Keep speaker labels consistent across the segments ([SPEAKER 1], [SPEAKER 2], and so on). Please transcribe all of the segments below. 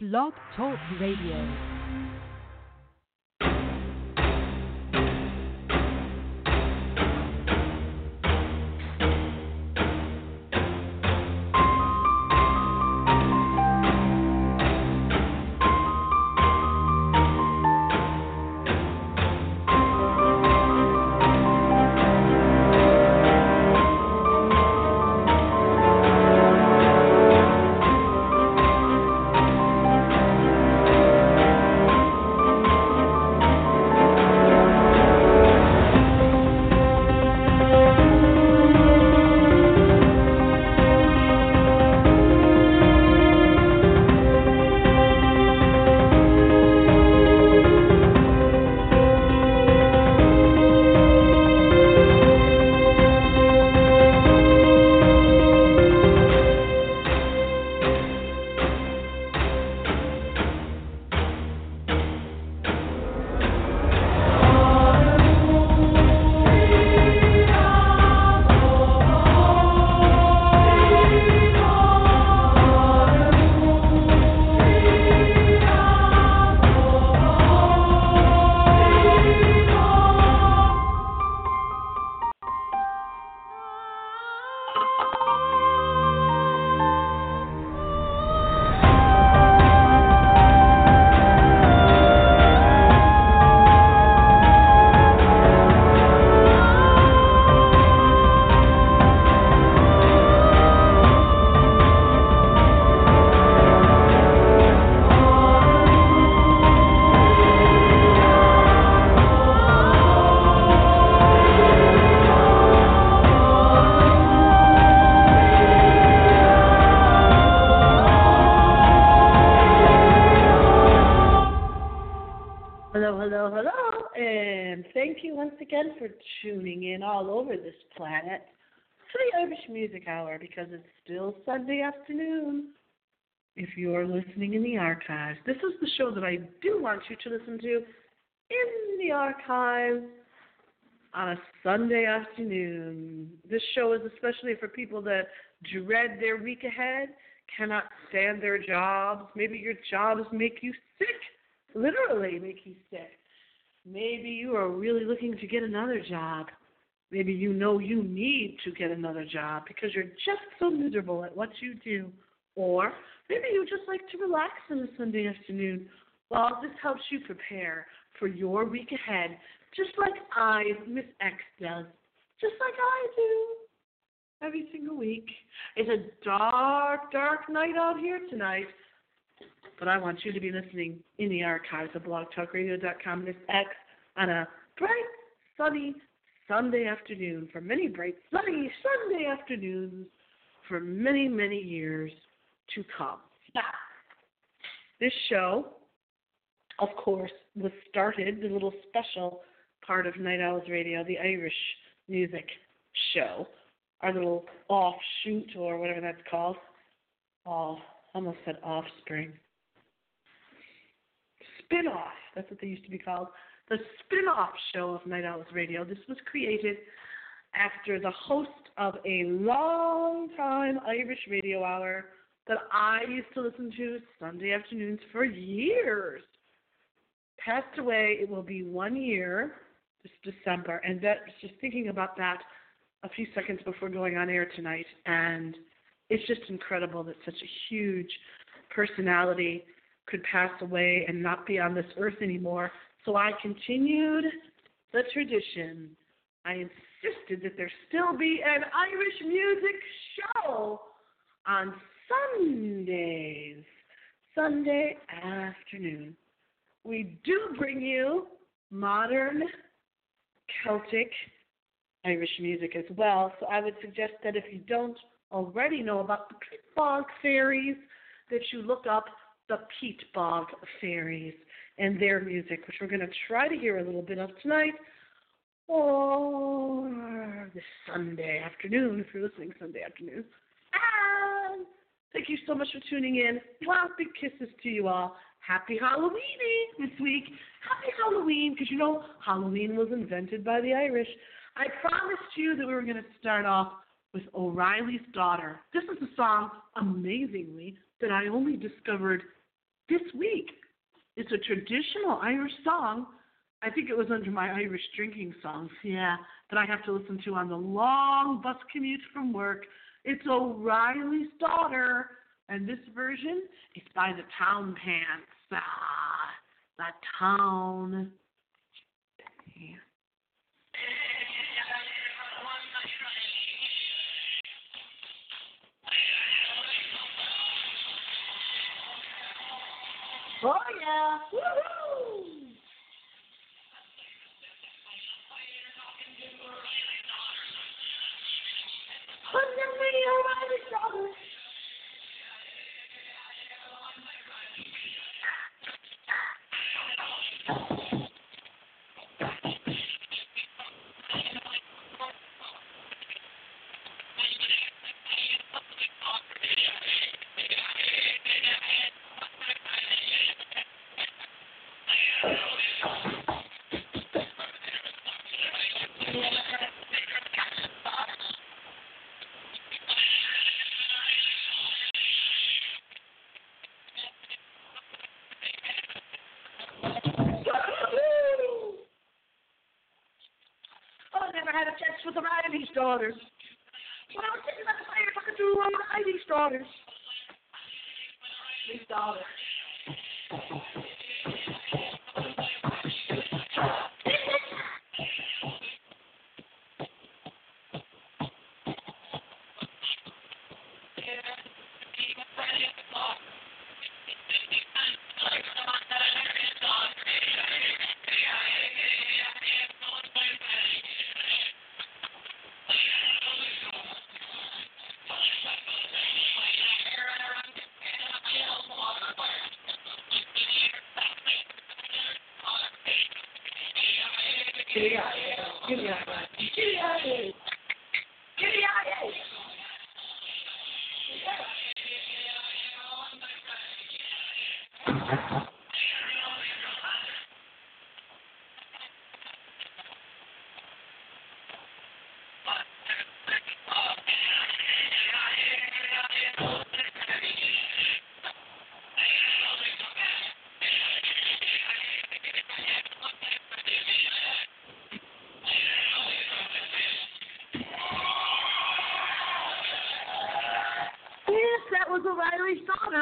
[SPEAKER 1] Blog Talk Radio.
[SPEAKER 2] Tuning in all over this planet to the Irish Music Hour because it's still Sunday afternoon. If you're listening in the archives, this is the show that I do want you to listen to in the archives on a Sunday afternoon. This show is especially for people that dread their week ahead, cannot stand their jobs. Maybe your jobs make you sick, literally make you sick. Maybe you are really looking to get another job. Maybe you know you need to get another job because you're just so miserable at what you do. Or maybe you just like to relax on a Sunday afternoon. Well, this helps you prepare for your week ahead, just like I, Miss X, does. Just like I do every single week. It's a dark, dark night out here tonight. But I want you to be listening in the archives of blogtalkradio.com, this X, on a bright, sunny Sunday afternoon for many bright, sunny Sunday afternoons for many, many years to come. Now, this show, of course, was started, the little special part of Night Owls Radio, the Irish music show, our little offshoot or whatever that's called. Oh, almost said offspring. Spin off, that's what they used to be called the spin off show of Night Owls Radio. This was created after the host of a long time Irish radio hour that I used to listen to Sunday afternoons for years. Passed away, it will be one year this December, and that just thinking about that a few seconds before going on air tonight, and it's just incredible that such a huge personality could pass away and not be on this earth anymore so I continued the tradition. I insisted that there still be an Irish music show on Sundays, Sunday afternoon. We do bring you modern Celtic Irish music as well. So I would suggest that if you don't already know about the Peat Bog Fairies, that you look up the Peat Bog Fairies and their music, which we're going to try to hear a little bit of tonight or this Sunday afternoon, if you're listening Sunday afternoon. And thank you so much for tuning in. Well, big kisses to you all. Happy Halloween this week. Happy Halloween, because you know Halloween was invented by the Irish. I promised you that we were going to start off with O'Reilly's Daughter. This is a song, amazingly, that I only discovered this week. It's a traditional Irish song. I think it was under my Irish drinking songs, yeah, that I have to listen to on the long bus commute from work. It's O'Reilly's Daughter, and this version is by the Town Pants. Ah, the Town Oh yeah! Woohoo! Hundred million O'Reilly dollars. Oh, I Daughters. When I was sitting by the fire talking to Riley's daughters. His daughter. Giddy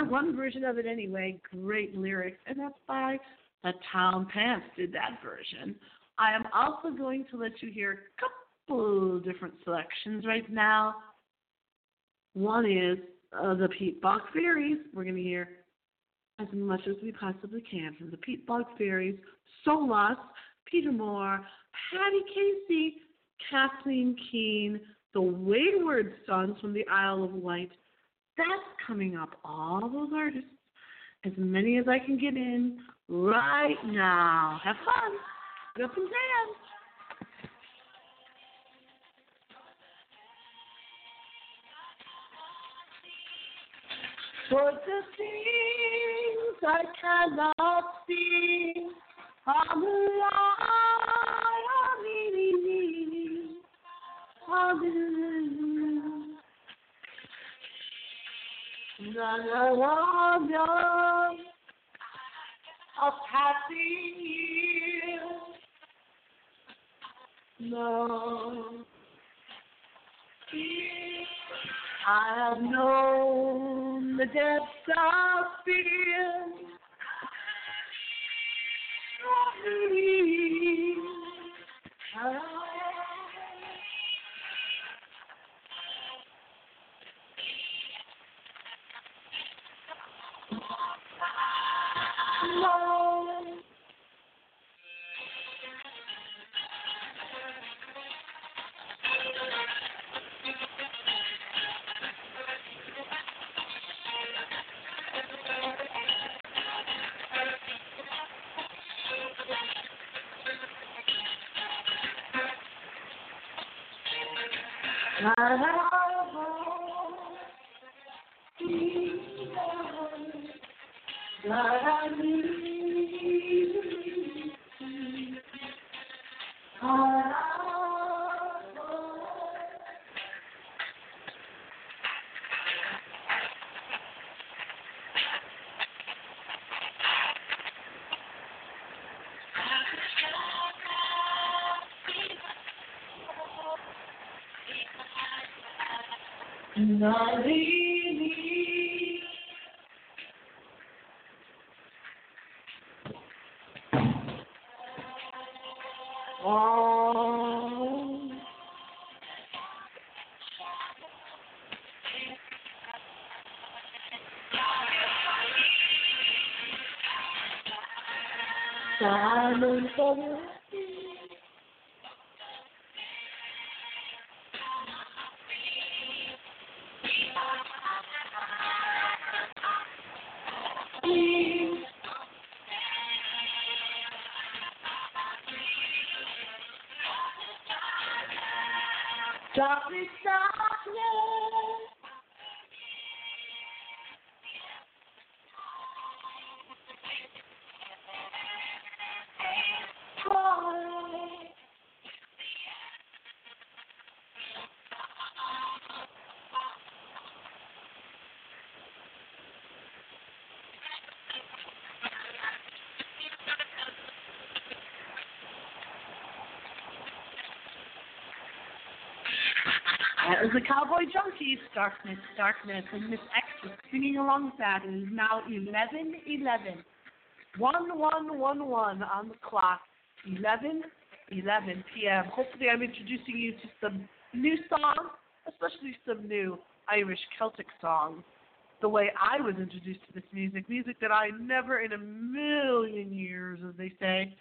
[SPEAKER 2] One version of it anyway. Great lyrics. And that's by the Town Pants did that version. I am also going to let you hear a couple different selections right now. One is uh, the Pete Bog Fairies. We're going to hear as much as we possibly can from the Pete Bog Fairies, Solas, Peter Moore, Patty Casey, Kathleen Keene, the Wayward Sons from the Isle of Wight. That's coming up. All those artists, as many as I can get in right now. Have fun. Get up and dance. For the things I cannot see, I'm alive, I'm leaning, I'm in. La la la la, a passing year. No, I have known the depths of fear. Ajá. Nalini. Oh. Darkness, darkness. That the Cowboy Junkies, Darkness, Darkness, and Miss X was singing along with that. It is now 11 11. 1 1 1 1 on the clock. 11 11 p.m. Hopefully, I'm introducing you to some new songs, especially some new Irish Celtic songs. The way I was introduced to this music, music that I never in a million years, as they say,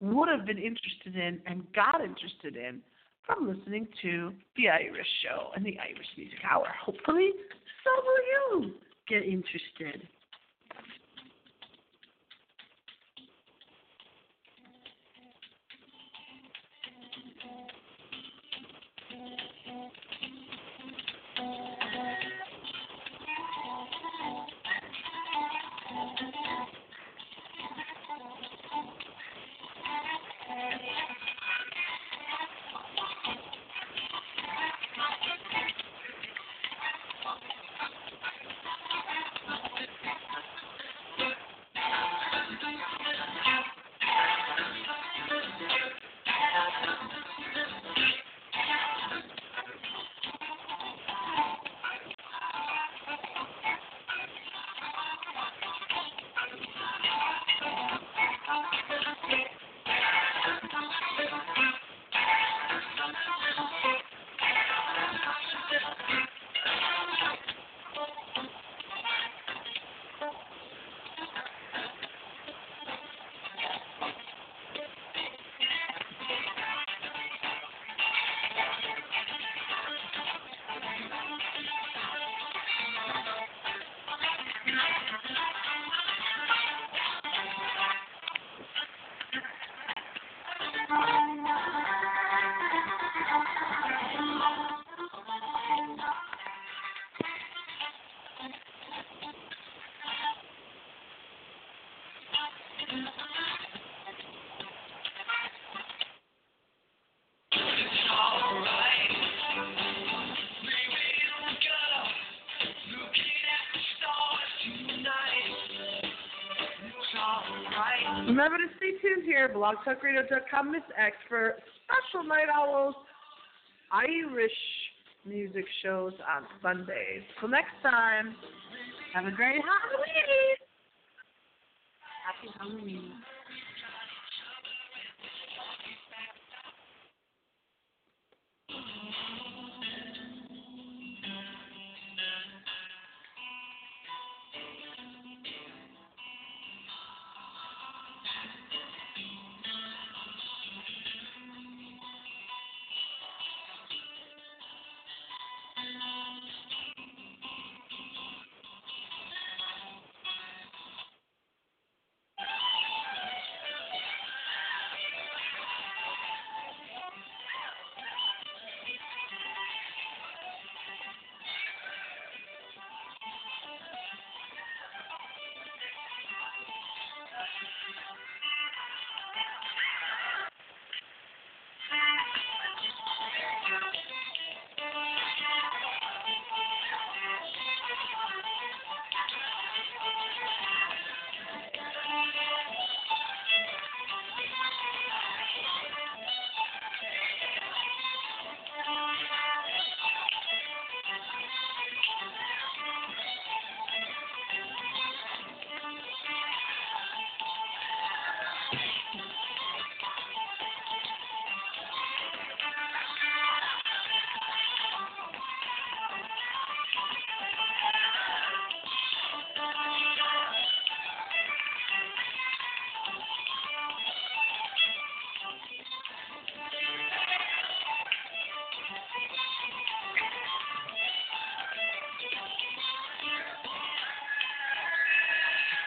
[SPEAKER 2] would have been interested in and got interested in from listening to The Irish Show and the Irish Music Hour. Hopefully, so will you get interested. Remember to stay tuned here, blogtalkradio.com, Miss X, for special Night Owls Irish music shows on Sundays. Till next time, have a great Halloween! Happy Halloween.